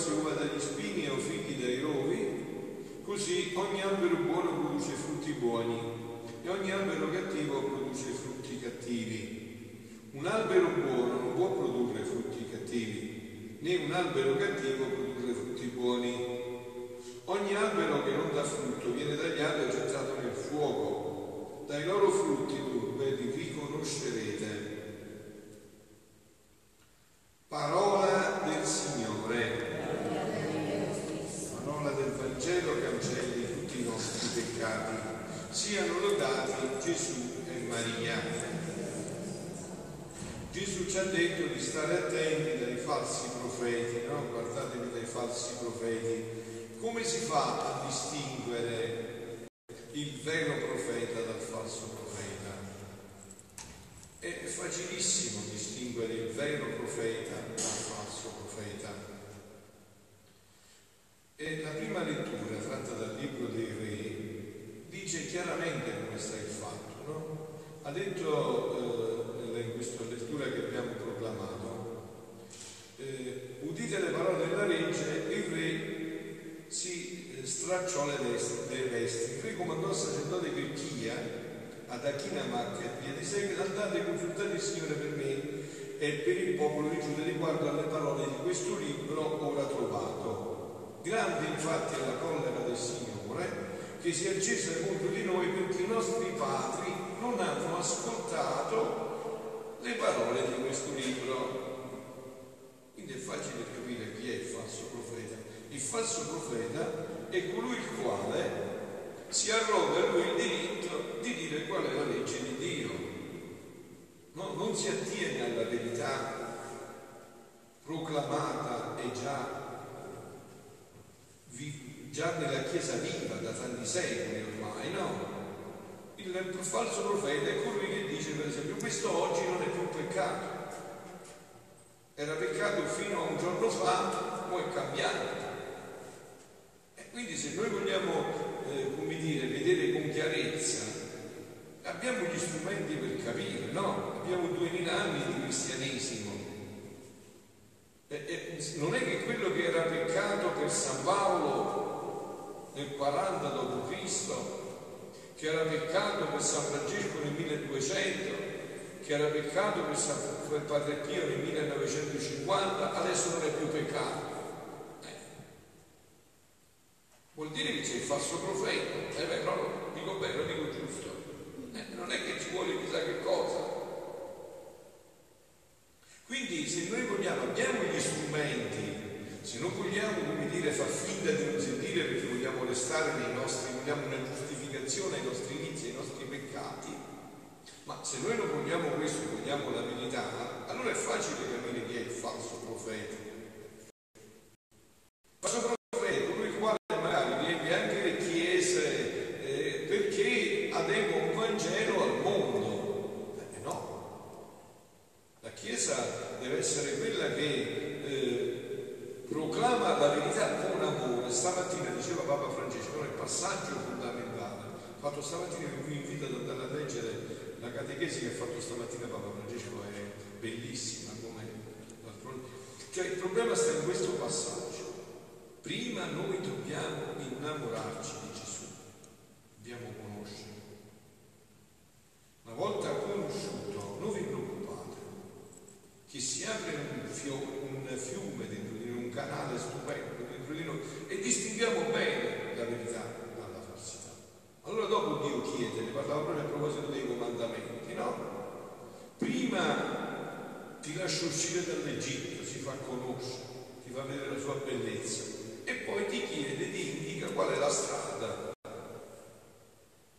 forse uva dagli spini o figli dai rovi? Così ogni albero buono produce frutti buoni e ogni albero cattivo produce frutti cattivi. Un albero buono non può produrre frutti cattivi, né un albero cattivo produrre frutti buoni. Ogni albero che non dà frutto viene tagliato e gettato nel fuoco. Dai loro frutti dunque li riconoscerete. Parola del Signore. Parola del Vangelo cancelli tutti i nostri peccati siano lodati Gesù e Maria. Gesù ci ha detto di stare attenti dai falsi profeti, no? guardatevi dai falsi profeti. Come si fa a distinguere il vero profeta dal falso profeta? È facilissimo distinguere il vero profeta dal falso profeta. E la prima lettura tratta dal libro dei Re dice chiaramente come sta il fatto. No? Ha detto eh, in questa lettura che abbiamo proclamato, eh, udite le parole della legge, il re si eh, stracciò le vesti, le vesti. Il re comandò al sacerdote Chirchia ad Achinamach e via di seguito, andate e consultate il Signore per me e per il popolo di Giuda riguardo alle parole di questo libro ora trovato. Grande infatti è la collera del Signore che si è accesa contro di noi perché i nostri padri non hanno ascoltato le parole di questo libro. Quindi è facile capire chi è il falso profeta. Il falso profeta è colui il quale si arroga lui il diritto di dire qual è la legge di Dio. No, non si attiene alla verità proclamata e già vivita già nella Chiesa viva da tanti secoli ormai, no? Il falso profeta è colui che dice, per esempio, questo oggi non è più peccato. Era peccato fino a un giorno fa, poi è cambiato. E quindi se noi vogliamo, eh, come dire, vedere con chiarezza, abbiamo gli strumenti per capire, no? Abbiamo duemila anni di cristianesimo. E, e, non è che quello che era peccato per San Paolo nel 40 d.C., che era peccato per San Francesco nel 1200, che era peccato per, San, per Padre Pio nel 1950, adesso non è più peccato. Eh. Vuol dire che c'è il falso profeta, eh beh, però dico bene, lo dico giusto. Eh, non è che ci vuole chissà che cosa. Quindi se noi vogliamo, abbiamo gli strumenti se non vogliamo, come dire, far finta di non sentire perché vogliamo restare nei nostri, vogliamo una giustificazione ai nostri inizi, ai nostri peccati, ma se noi non vogliamo questo vogliamo la verità, allora è facile capire chi è il falso profeta. Il falso profeta è colui il quale magari riempie anche le chiese eh, perché adegua un Vangelo al mondo. Eh, no, la Chiesa deve essere quella che proclama la verità con amore. Stamattina diceva Papa Francesco, è il passaggio fondamentale. Fatto stamattina vi invito ad andare a leggere la catechesi che ha fatto stamattina Papa Francesco, è bellissima come cioè il problema sta in questo passaggio. Prima noi dobbiamo innamorarci di Gesù, dobbiamo conoscere. Una volta conosciuto, non vi preoccupate, che si apre un, fiume, un fiume dentro di noi, un canale stupendo dentro di noi e distinguiamo bene la verità dalla falsità. Allora dopo Dio chiede, ne parlavo proprio a proposito dei comandamenti, no? Prima ti lascia uscire dall'Egitto, si fa conoscere, ti fa vedere la sua bellezza e poi ti chiede, ti indica qual è la strada.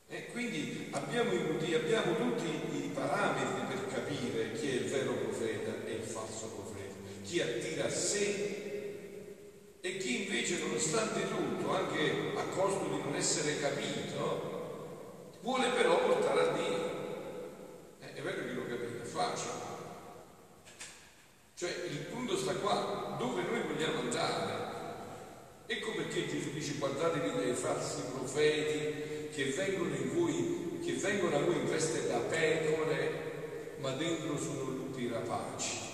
E quindi abbiamo, abbiamo tutti i parametri per capire chi è il vero profeta e il falso profeta, chi attira a sé e chi invece nonostante tutto, anche a costo di non essere capito, vuole però portare a Dio. Eh, è vero che lo capite, è facile. Cioè il punto sta qua, dove noi vogliamo andare. Ecco perché Gesù dice guardatevi dei falsi profeti che vengono, voi, che vengono a voi in veste da pecore, ma dentro sono lupi rapaci.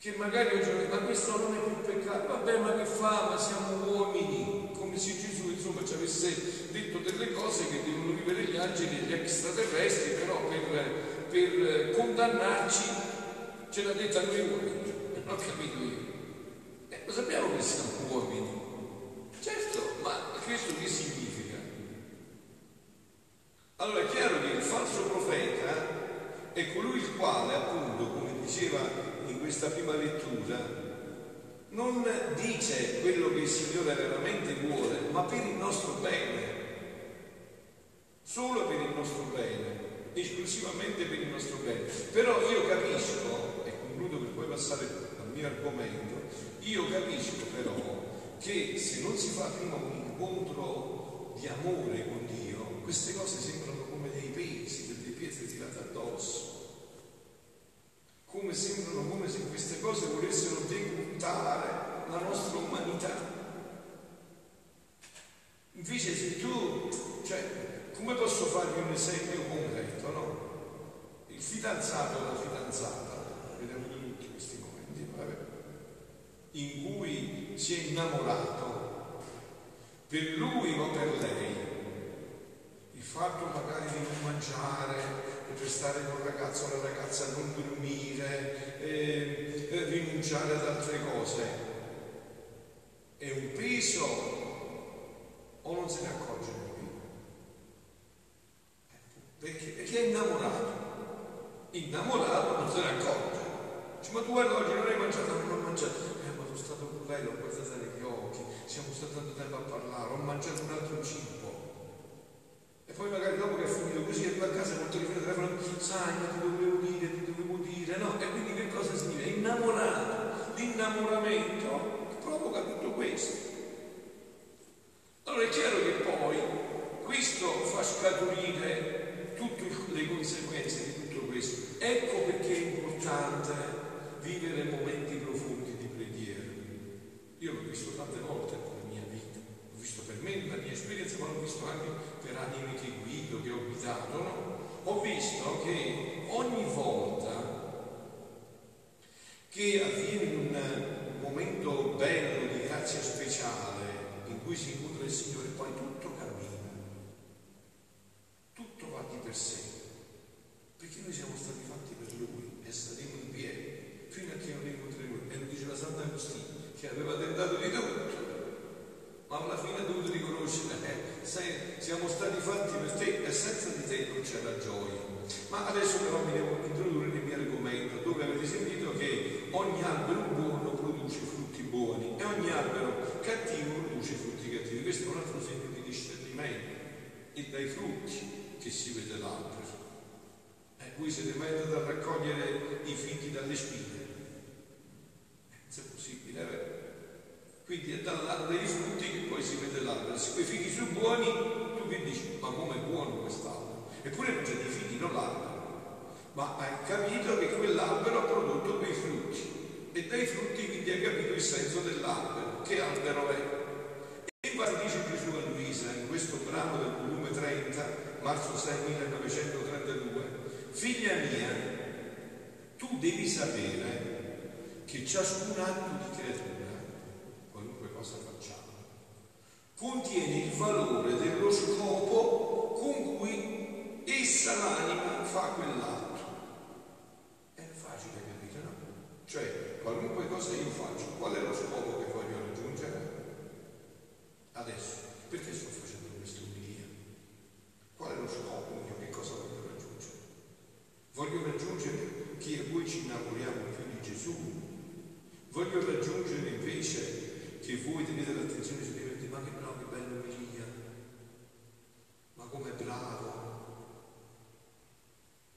Che magari oggi ma questo non è più peccato, vabbè ma che fa? Ma siamo uomini, come se Gesù insomma ci avesse detto delle cose che devono vivere gli angeli e gli extraterrestri, però per, per condannarci ce l'ha detta noi uomini, non ho capito io. Eh, lo sappiamo che siamo uomini. Certo, ma questo che significa? Allora è chiaro che il falso profeta è colui il quale, appunto, come diceva in questa prima lettura, non dice quello che il Signore veramente vuole, ma per il nostro bene, solo per il nostro bene, esclusivamente per il nostro bene. Però io capisco, e concludo per poi passare al mio argomento, io capisco però che se non si fa prima un incontro di amore con Dio, queste cose sembrano come dei pesi, delle pietre tirate addosso. Come sembrano come se queste cose volessero decurtare la nostra umanità. Invece se tu, cioè, come posso farvi un esempio concreto, no? Il fidanzato o la fidanzata, vediamo tutti questi momenti, vabbè, in cui si è innamorato, per lui o per lei, il fatto magari di non mangiare, per stare con il ragazzo o la ragazza, non dormire, eh, rinunciare ad altre cose, è un peso o non se ne accorge lui? Perché, perché è innamorato. Innamorato non se ne accorge. Dice, ma tu guarda oggi non hai mangiato, non ho mangiato. Eh, ma sono stato con lei, l'ho guardata negli occhi, siamo stati tanto tempo a parlare, ho mangiato un altro cibo. Poi magari dopo che è finito così poi a casa molto rifiuto il telefono, sai, ma ti dovevo dire, ti dovevo dire, no? E quindi che cosa significa? Innamorato. L'innamoramento provoca tutto questo. Allora è chiaro che poi questo fa scaturire tutte le conseguenze di tutto questo. Ecco perché è importante vivere momenti profondi di preghiera. Io l'ho visto tante volte nella mia vita, l'ho visto per me, nella mia esperienza, ma l'ho visto anche per anime che guido, che ho guidato, no? Ho visto che ogni volta che avviene un momento bello di grazia speciale, in cui si incontra il Signore, poi tutto cammina, tutto va di per sé, perché noi siamo stati fatti per Lui e saremo in piedi fino a che non incontreremo. E lo Sant'Agostino, che aveva tentato di tutto, ma alla fine ha dovuto riconoscere, eh, se siamo stati fatti per te e senza di te non c'è la gioia. Ma adesso però mi devo introdurre nel mio argomento, dove avete sentito che ogni albero buono produce frutti buoni e ogni albero cattivo produce frutti cattivi. Questo è un altro segno di discernimento. E dai frutti che si vede l'albero. Eh, voi siete mai andati a raccogliere i fichi dalle spine? Eh, se è possibile, è vero? Quindi è dall'albero dei frutti che poi si vede l'albero. Se quei fichi sono buoni, tu che dici? Ma com'è buono quest'albero? Eppure non c'è dei fichi, non l'albero. Ma hai capito che quell'albero ha prodotto quei frutti. E dai frutti quindi hai capito il senso dell'albero. Che albero è? E infatti dice Gesù a Luisa in questo brano del volume 30, marzo 6 1932, figlia mia, tu devi sapere che ciascun atto di creatura, cosa facciamo, contiene il valore dello scopo con cui essa l'anima fa quell'atto. È facile capire, no? Cioè, qualunque cosa io faccio, qual è lo scopo che voglio raggiungere? Adesso, perché sto facendo questa umilia? Qual è lo scopo mio? Che cosa voglio raggiungere? Voglio raggiungere che a voi ci innamoriamo più di Gesù. Voglio raggiungere invece che voi tenete l'attenzione su di me e dite, ma che bravo, che bello Elia, ma com'è bravo.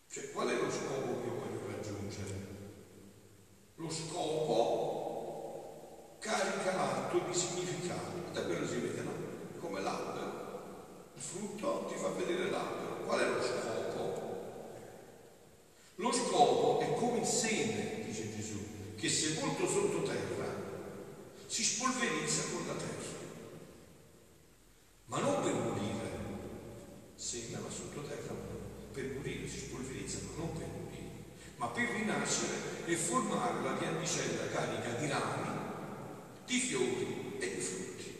Cioè, qual è lo scopo che io voglio raggiungere? Lo scopo carica l'atto di significato, da quello si vede, no? Come l'albero. Il frutto ti fa vedere l'albero. Qual è lo scopo? Lo scopo è come il seme, dice Gesù, che sepolto sotto terra si spolverizza con la terra. Ma non per morire, seme va sotto terra, per morire si spolverizza, ma non per morire, ma per rinascere e formare la pianticella carica di rami, di fiori e di frutti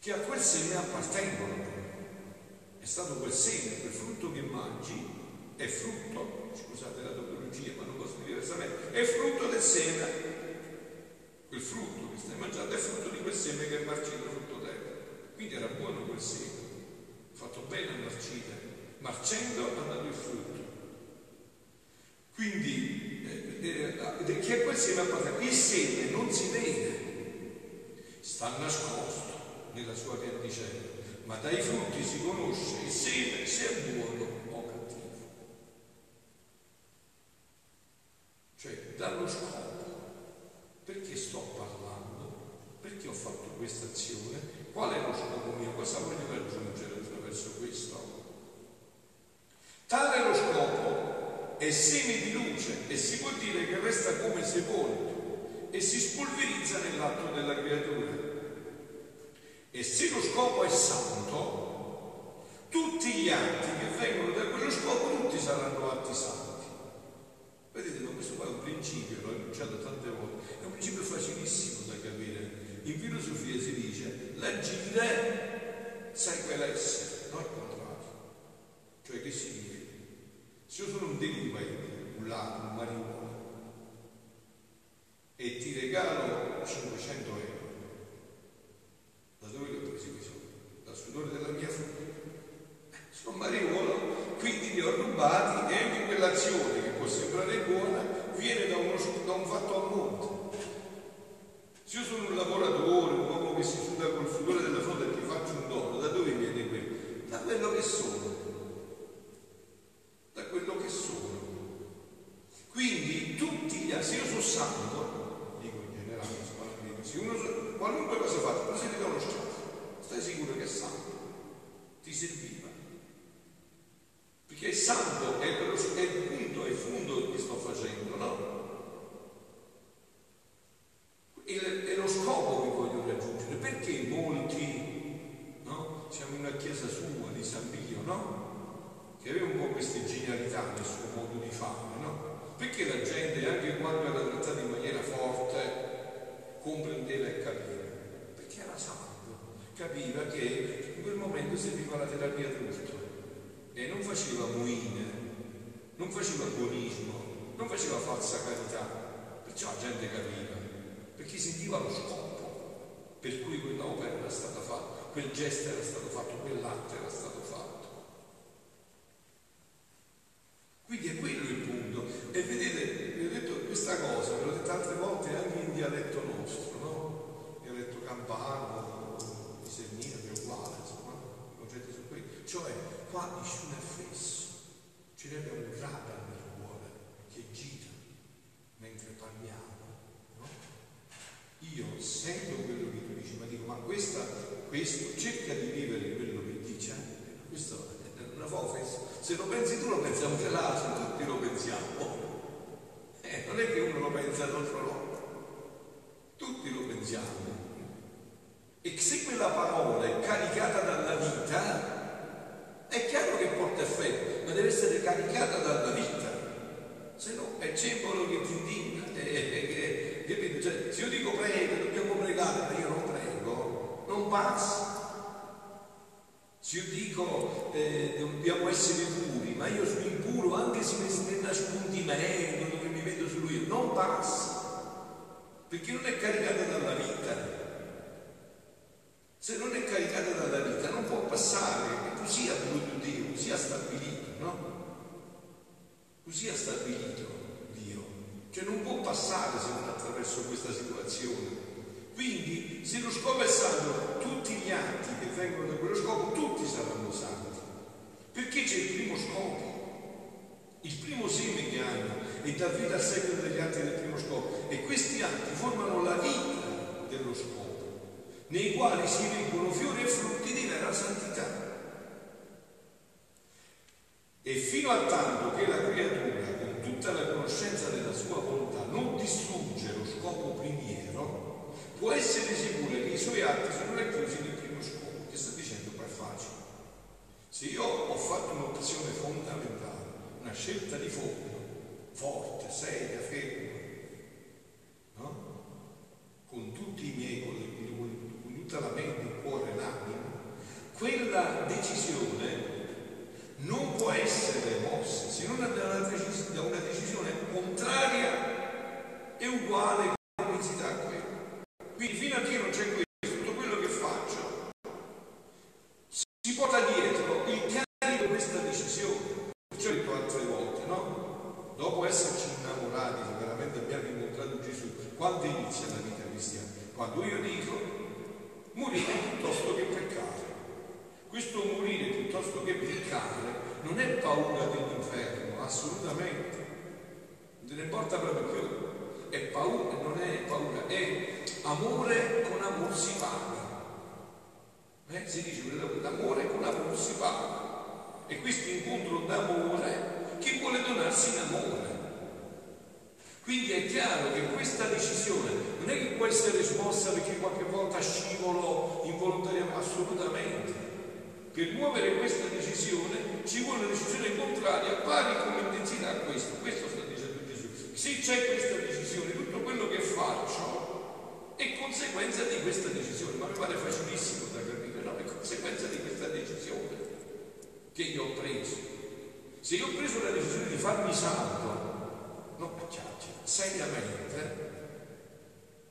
che a quel seme appartengono. È stato quel seme, quel frutto che mangi, è frutto, scusate la topologia, ma non posso dire diversamente, è frutto del seme. Quel frutto che stai mangiando è frutto di quel seme che è marcito sotto terra. Quindi era buono quel seme, fatto bene a marcire, marcendo ha dato il frutto. Quindi, eh, eh, che a quel seme appartiene. Il seme non si vede, sta nascosto nella sua pianticella, ma dai frutti si conosce il seme se è buono o cattivo. Cioè, dallo scopo. Perché sto parlando? Perché ho fatto questa azione? Qual è lo scopo mio? Cosa voglio raggiungere attraverso questo? Tale è lo scopo, è seme di luce e si può dire che resta come sepolto e si spolverizza nell'atto della creatura. E se lo scopo è santo, tutti gli atti che vengono da quello scopo, tutti saranno atti santi. Vedete, ma questo qua è un principio, l'ho enunciato tante volte, è un principio facilissimo da capire. In filosofia si dice l'agire segue l'essere, non il contrario. Cioè che significa? Se io sono un delinquente, un ladro, un marijuana, e ti regalo 500 euro, da dove li ho presi questi soldi? Dal sudore della mia fronte. Sono mariuolo, ho rubati e anche quell'azione che può sembrare buona viene da, uno, da un fatto a monte. Se io sono un lavoratore, un uomo che si suda col sudore della fronte e ti faccio un dono, da dove viene quello? Da quello che sono. Da quello che sono. Quindi tutti gli altri, se io sono santo, dico in generale, se uno qualunque cosa fatto, tu sei riconosciuto, stai sicuro che è santo, ti serviva. Perché è santo, è, è il punto, è il fondo che sto facendo, no? è lo scopo che voglio raggiungere. Perché molti, no? Siamo in una chiesa sua di San Pio, no? Che aveva un po' queste genialità nel suo modo di fare, no? Perché la gente, anche quando era trattata in maniera forte, comprendeva e capiva? Capiva che in quel momento serviva la terapia d'urto e non faceva muine, non faceva buonismo, non faceva falsa carità, perciò la gente capiva, perché sentiva lo scopo per cui quell'opera era stata fatta, quel gesto era stato fatto, quell'atto era stato fatto. Quindi è quello il punto. E vedete, vi ho detto questa cosa, ve l'ho detto altre volte anche in dialetto nostro, no? Dialetto campano, Cioè, qua nessuno è fesso, ce ne abbiamo un radar nel cuore che gira mentre parliamo. No? Io sento quello che tu dici, ma dico, ma questa, questo cerca di vivere quello che dice. Questo è una fofes. Se lo pensi tu lo pensiamo anche l'altro, tutti lo pensiamo. Eh, non è che uno lo pensa e l'altro no. Tutti lo pensiamo. E se quella parola è caricata dalla vita, è chiaro che porta effetto, ma deve essere caricata dalla vita, se no è cembalo che ti indigna. Eh, eh, cioè, se io dico prego, dobbiamo pregare, ma io non passa. Se io dico eh, dobbiamo essere puri, ma io sono impuro anche se mi nascondimento dove mi vedo su lui, non passa, perché non è caricata dalla vita. Se non è caricata dalla vita non può passare così ha voluto Dio, così ha stabilito, no? Così ha stabilito Dio. Cioè non può passare se non attraverso questa situazione. Quindi, se lo scopo è santo, tutti gli atti che vengono da quello scopo, tutti saranno santi. Perché c'è il primo scopo. Il primo seme che hanno e dà vita al seguito degli atti del primo scopo. E questi atti formano la vita dello scopo. nei quali si reggono fiori e frutti di vera santità. E fino a tanto che la creatura, con tutta la conoscenza della sua volontà, non distrugge lo scopo primiero, può essere sicura che i suoi atti sono racchiusi nel primo scopo, che sta dicendo facile. Se io ho fatto un'opzione fondamentale, una scelta di fondo, forte, seria, ferma, no? con tutti i miei, con, tutta la mente, il cuore, l'anima, quella decisione non può essere mossa se non da una, decisione contraria e uguale. Quindi fino a che non c'è questo, tutto quello che faccio si porta dietro il carico questa decisione. Perciò ho detto altre volte, no? Dopo esserci innamorati, se veramente abbiamo incontrato Gesù, quando inizia la vita cristiana? Quando io dico morire piuttosto che peccare. Questo morire piuttosto che peccare non è paura dell'inferno, assolutamente. Non te ne importa proprio più. È paura, non è paura, è amore con amore si paga. Eh? Si dice l'amore con amore si paga. E questo incontro d'amore chi vuole donarsi in amore. Quindi è chiaro che questa decisione non è che può essere smossa perché qualche volta scivolo involontariamente, assolutamente. Per muovere questa decisione ci vuole una decisione contraria, pari come intensità a questo. Questo sta dicendo Gesù. Se c'è questa decisione, tutto quello che faccio è conseguenza di questa decisione. Ma mi pare facilissimo da capire, no? È conseguenza di questa decisione che io ho preso. Se io ho preso la decisione di farmi santo, no, cioè, seriamente,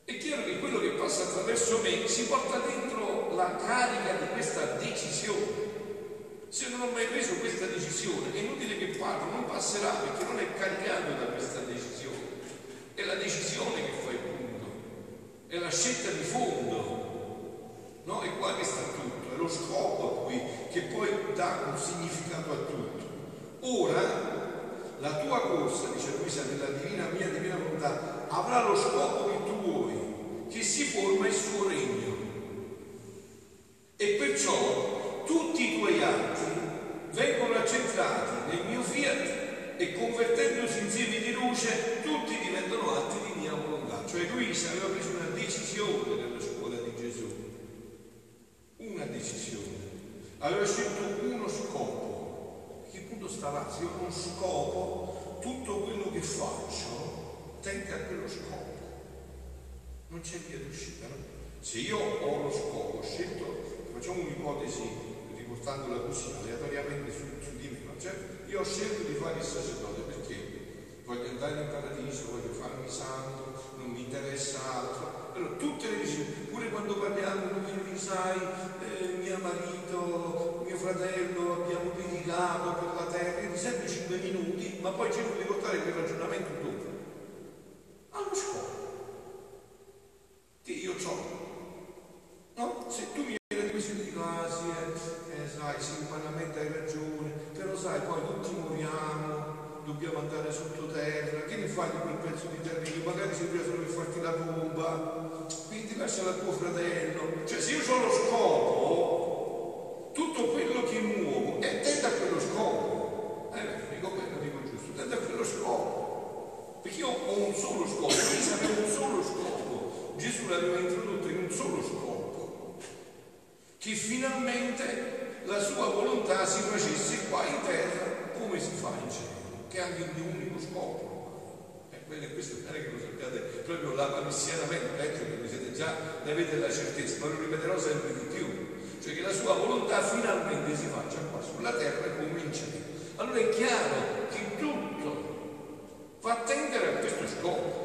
è chiaro che quello che passa attraverso me si porta dentro la carica di questa decisione. Se non ho mai preso questa decisione, è inutile che parlo, non passerà perché non è caricato da questa decisione. È la decisione che fa è la scelta di fondo. No? È qua che sta tutto, è lo scopo qui che poi dà un significato a tutto. Ora la tua corsa, dice Luisa, nella divina mia divina volontà, avrà lo scopo che tu vuoi, che si forma il suo regno. E perciò tutti i tuoi atti vengono accettati nel mio fiat e convertendosi in semi di luce, tutti diventano atti di mia volontà. Cioè Luisa aveva preso una decisione nella scuola di Gesù, una decisione. Aveva scelto uno scopo. Che punto sta là? Se io non scopo, tutto quello che faccio tende a quello scopo. Non c'è via d'uscita, no? Se io ho lo scopo, ho scelto, facciamo un'ipotesi riportandola così aleatoriamente su, su di me, cioè, io ho scelto di fare il sacerdote perché voglio andare in paradiso, voglio farmi santo, non mi interessa altro. Allora, tutte le decisioni, pure quando parliamo, quindi sai, eh, mio marito, mio fratello, abbiamo litigato per la terra, ti sempre 5 minuti, ma poi cerco di portare quel ragionamento dopo. Allo scopo che io ho. No? Se tu mi vieni così dico, ah sì, eh, sai, sì, umanamente hai ragione, però sai, poi tutti moriamo, dobbiamo andare sottoterra, di quel pezzo di terra che magari servirà solo per farti la bomba, quindi lascia al tuo fratello. Cioè se io ho lo scopo, tutto quello che muovo è tende a quello scopo. Eh, dico quello, dico giusto, tende a quello scopo. Perché io ho un solo scopo, io sapevo un solo scopo. Gesù l'aveva introdotto in un solo scopo, che finalmente la sua volontà si facesse qua in terra come si fa in cielo, che è anche un unico scopo. E questo non è che lo sappiate proprio lapalissianamente, ecco che siete già, ne avete la certezza, ma lo ripeterò sempre di più, cioè che la sua volontà finalmente si faccia qua sulla terra come in cielo. Allora è chiaro che tutto fa tendere a questo scopo.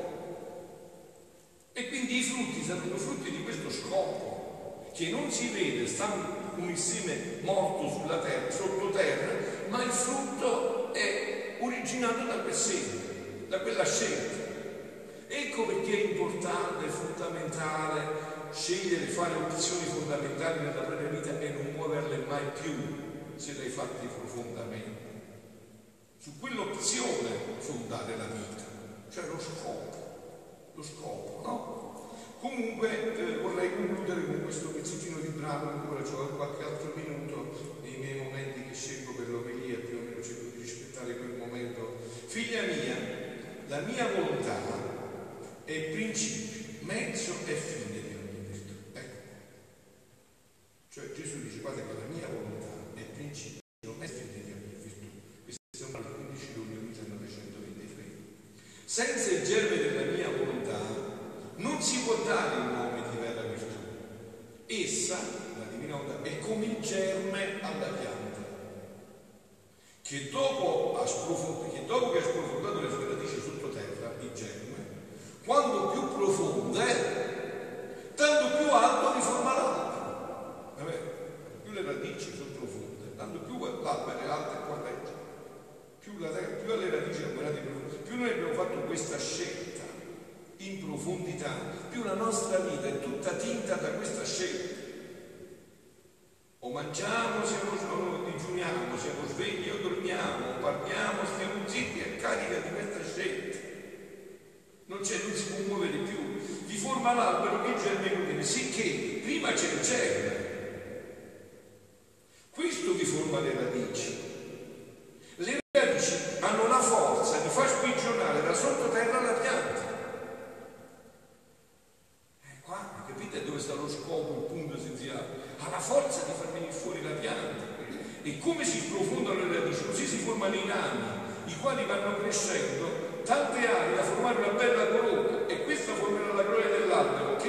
E quindi i frutti saranno frutti di questo scopo, che non si vede, sta un insieme morto sulla terra, sottoterra, ma il frutto è originato da quel segno, da quella scelta. Ecco perché è importante, fondamentale scegliere, fare opzioni fondamentali nella propria vita e non muoverle mai più se le hai fatte profondamente. Su quell'opzione fondare la vita, cioè lo scopo lo scopo, no? Comunque eh, vorrei concludere con questo pezzettino di brano, ancora ho qualche altro minuto nei miei momenti che scelgo per l'omelia, più o meno cerco di rispettare quel momento. Figlia mia, la mia volontà è principio, mezzo e fine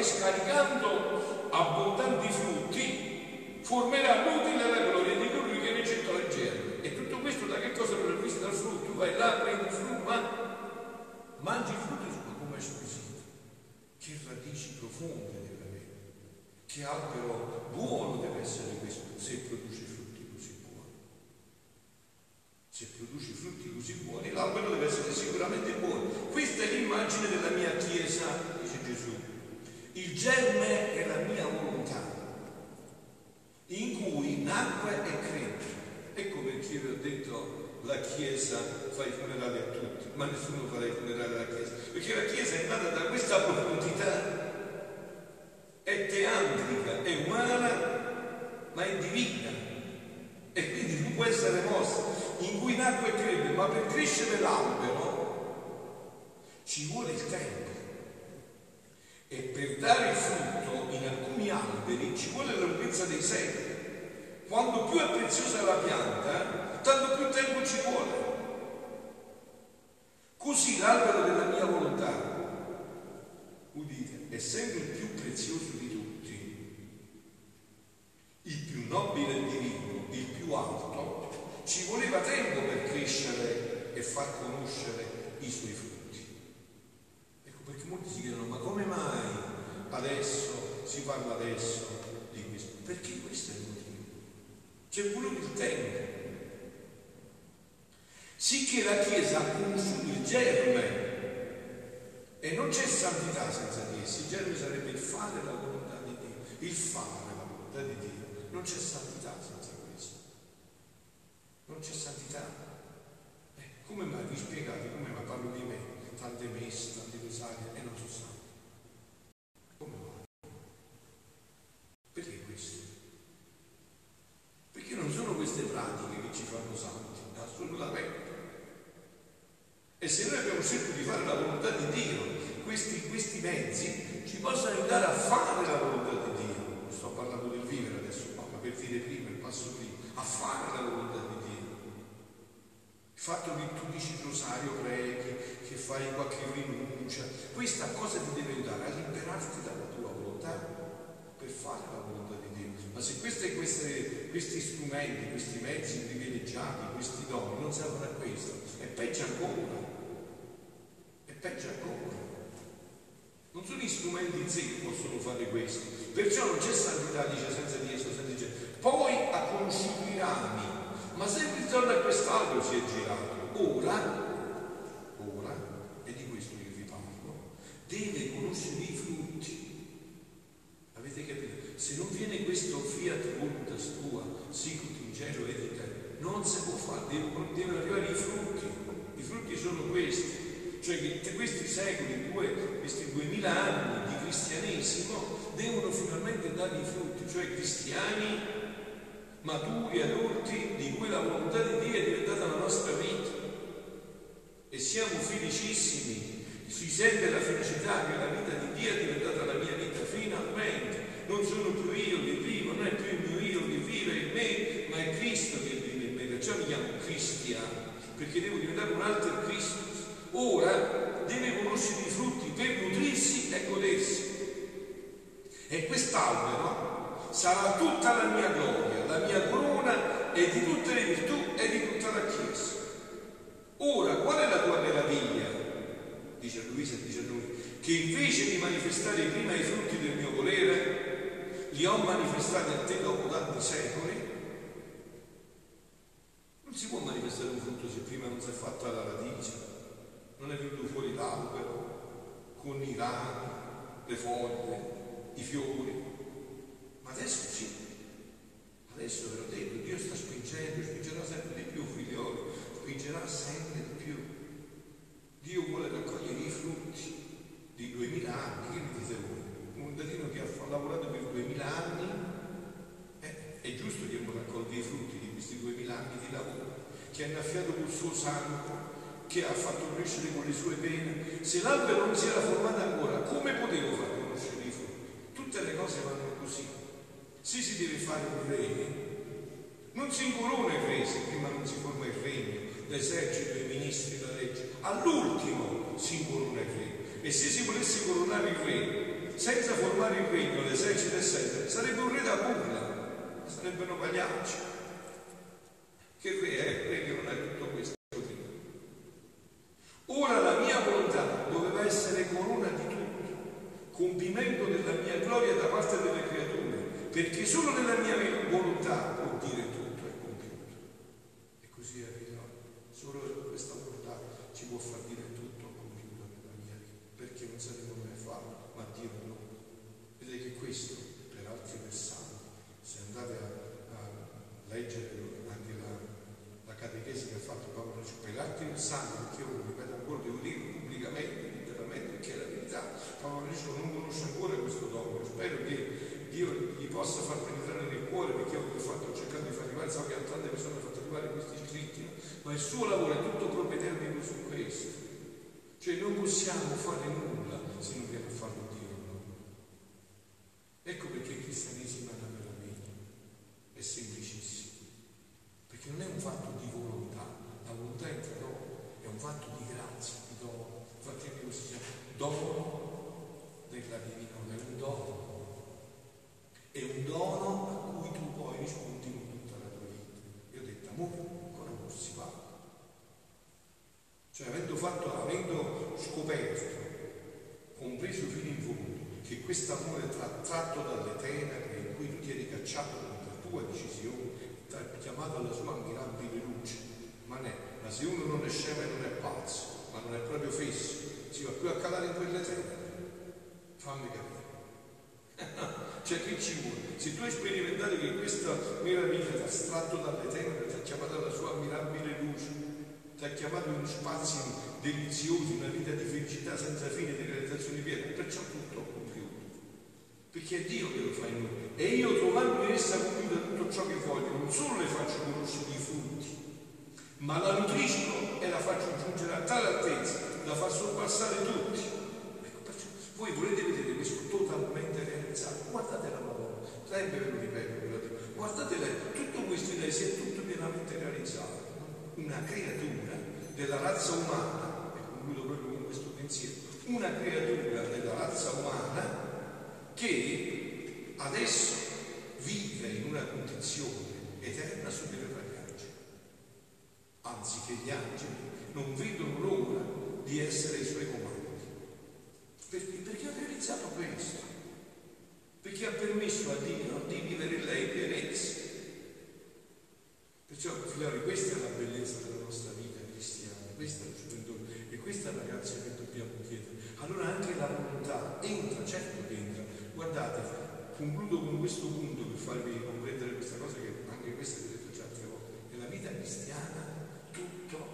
che scaricando abbondanti frutti formerà l'utile alla gloria di colui che ne gettò il germe. E tutto questo da che cosa lo acquista dal frutto? Vai là, prendi il frutto, ma mangi il frutto, ma come è squisito. Che radici profonde che albero buono deve essere questo se produce frutti così buoni. Se produce frutti così buoni, l'albero deve essere sicuramente buono. Questa è l'immagine della mia Chiesa, dice Gesù. Il germe è la mia volontà, in cui nacque e crebbe. Ecco perché vi ho detto la Chiesa fa i funerali a tutti, ma nessuno farà i funerali alla Chiesa, perché la Chiesa è nata da questa profondità è teandrica, è umana, ma è divina. E quindi non può essere mossa, in cui nacque e crebbe, ma per crescere l'albero ci tempo. E per dare frutto in alcuni alberi ci vuole la lunghezza dei secoli. Quando più è preziosa la pianta, tanto più tempo ci vuole. Così l'albero della mia volontà, udite, essendo il più prezioso di tutti, il più nobile e divino, il più alto, ci voleva tempo per crescere e far conoscere i suoi frutti. Ecco perché molti si chiedono, ma come mai adesso si parla adesso di questo? Perché questo è il motivo. C'è voluto il tempo. Sicché la Chiesa ha conosciuto il germe e non c'è santità senza essi. Il germe sarebbe il fare la volontà di Dio. Il fare la volontà di Dio. Non c'è santità senza questo. Non c'è santità. Eh, come mai? Vi spiegate come mai parlo di me? Tante messe, tante rosari e non sono santo. Come mai? Perché questo? Perché non sono queste pratiche che ci fanno santi, assolutamente. E scelto di fare la volontà di Dio, questi, questi mezzi ci possono aiutare a fare la volontà di Dio. Non sto parlando del vivere adesso, ma per dire prima, il passo prima, a fare la volontà di Dio. Il fatto che tu dici il rosario, preghi, che fai qualche rinuncia, questa cosa ti deve aiutare a liberarti dalla tua volontà per fare la volontà di Dio. Ma se queste, queste, questi strumenti, questi mezzi privilegiati, questi doni non servono a questo, è peggio ancora peggio ancora. Non sono gli strumenti in sé che possono fare questo. Perciò non c'è santità, dice senza di esso, senza di Poi ha conosciuto i rami, ma sempre intorno a quest'albero si è girato. Ora, ora, è di questo che vi parlo, deve conoscere i frutti. Avete capito? Se non viene questo fiat voluntas tua, sicut in cielo e te, non si può fare, devono arrivare i frutti. I frutti sono questi Cioè che questi secoli, due, questi duemila anni di cristianesimo devono finalmente dare i frutti, cioè cristiani maturi, adulti, di cui la volontà di Dio è diventata la nostra vita. E siamo felicissimi, si sente la felicità che la vita di Dio è diventata la mia vita, finalmente. Non sono più io che vivo, non è più il mio io che vive in me, ma è Cristo che vive in me. Perciò mi chiamo cristiano, perché devo diventare un altro Cristo ora deve conoscere i frutti per nutrirsi e godersi. E quest'albero sarà tutta la mia gloria, la mia corona e di tutte le virtù e di tutta la Chiesa. Ora, qual è la tua meraviglia? Dice Luisa e dice lui, che invece di manifestare prima i frutti del mio volere, li ho manifestati a te dopo tanti secoli. Non si può manifestare un frutto se prima non si è fatta la radice non è venuto fuori l'albero con i rami, le foglie, i fiori. Ma adesso sì, adesso ve l'ho detto, Dio sta spingendo, spingerà sempre di più, figlioli, spingerà sempre di più. Dio vuole raccogliere i frutti di duemila anni, che ne dite voi? Un datino che ha lavorato per duemila anni, eh, è giusto che raccolga i frutti di questi duemila anni di lavoro, che ha innaffiato col suo sangue che ha fatto crescere con le sue pene, se l'albero non si era formato ancora, come potevo far conoscere i frutti? Tutte le cose vanno così. Se si deve fare un regno, non si incorona il re se prima non si forma il regno, l'esercito, i ministri, la legge. All'ultimo si incorona il re. E se si volesse coronare il re senza formare il regno, l'esercito eccetera, sarebbe un re da burla, sarebbero pagliacci. Che re è? Il re che non è tutto questo. Ora la mia volontà doveva essere corona di tutto, compimento della mia gloria da parte delle creature, perché solo nella mia volontà può dire tutto è compiuto. E così è vero, solo questa volontà ci può far dire tutto compiuto nella mia vita, perché non saremo noi a farlo, ma Dio no. Vedete che questo, per altri versanti, se andate a, a leggere anche la, la catechesi che ha fatto Paolo per altri versanti, perché io ripeto ancora, devo dirlo pubblicamente, interamente, perché è la verità. Paolo Regio non conosce ancora questo dono, spero che Dio gli possa far penetrare nel cuore, perché io ho, fatto, ho cercato di far arrivare, so che a tante persone ho fatto arrivare questi scritti, ma il suo lavoro è tutto propedeutico su questo. Cioè non possiamo fare nulla se non viene a farlo Dio. No? Ecco perché il cristianesimo è una meraviglia, è semplicissimo, perché non è un fatto di volontà, la volontà è un dono, è un fatto di grazia, di dono. Infatti anche questo si chiama dono della divinità, è un dono. È un dono a cui tu poi rispondi con tutta la tua vita. Io ho detto, amore, con amore si fa. Cioè, avendo fatto, avendo scoperto, compreso fino in fondo, che questo amore tra, tratto dalle tenebre in cui tu ti eri cacciato per tua decisione, ti ha chiamato alla sua ammirabile luce, ma ne ma se uno non è scemo e non è pazzo, ma non è proprio fesso, si va più a calare in quelle tenebre. Fammi capire. Cioè che ci vuole? Se tu hai sperimentato che questa meraviglia ti ha stratto dalle tenebre, ti ha chiamato alla sua ammirabile luce, ti ha chiamato in spazi deliziosi, una vita di felicità senza fine, di realizzazione piena, perciò tutto ho compiuto. Perché è Dio che lo fa in noi. E io trovando in essa compiuta tutto ciò che voglio, non solo le faccio conoscere i frutti, ma la nutrisco e la faccio giungere a tale altezza da far sorpassare tutti. Voi volete vedere questo totalmente realizzato? Guardate la Madonna, sempre ve lo ripeto, guardate lei, tutto questo lei si è tutto pienamente realizzato. Una creatura della razza umana, e concludo proprio con questo pensiero, una creatura della razza umana che adesso vive in una condizione eterna superiore agli angeli. Anzi che gli angeli non vedono l'ora di essere i suoi comandi. Perché? Ha realizzato questo. Perché ha permesso a Dio di vivere in lei pienezza. Perciò, figlioli, questa è la bellezza della nostra vita cristiana, questa è la gioventù e questa è la grazia che dobbiamo chiedere. Allora anche la volontà entra, certo che entra. Guardate, concludo con questo punto per farvi comprendere questa cosa che anche questa vi ho detto già altre volte. Nella vita cristiana tutto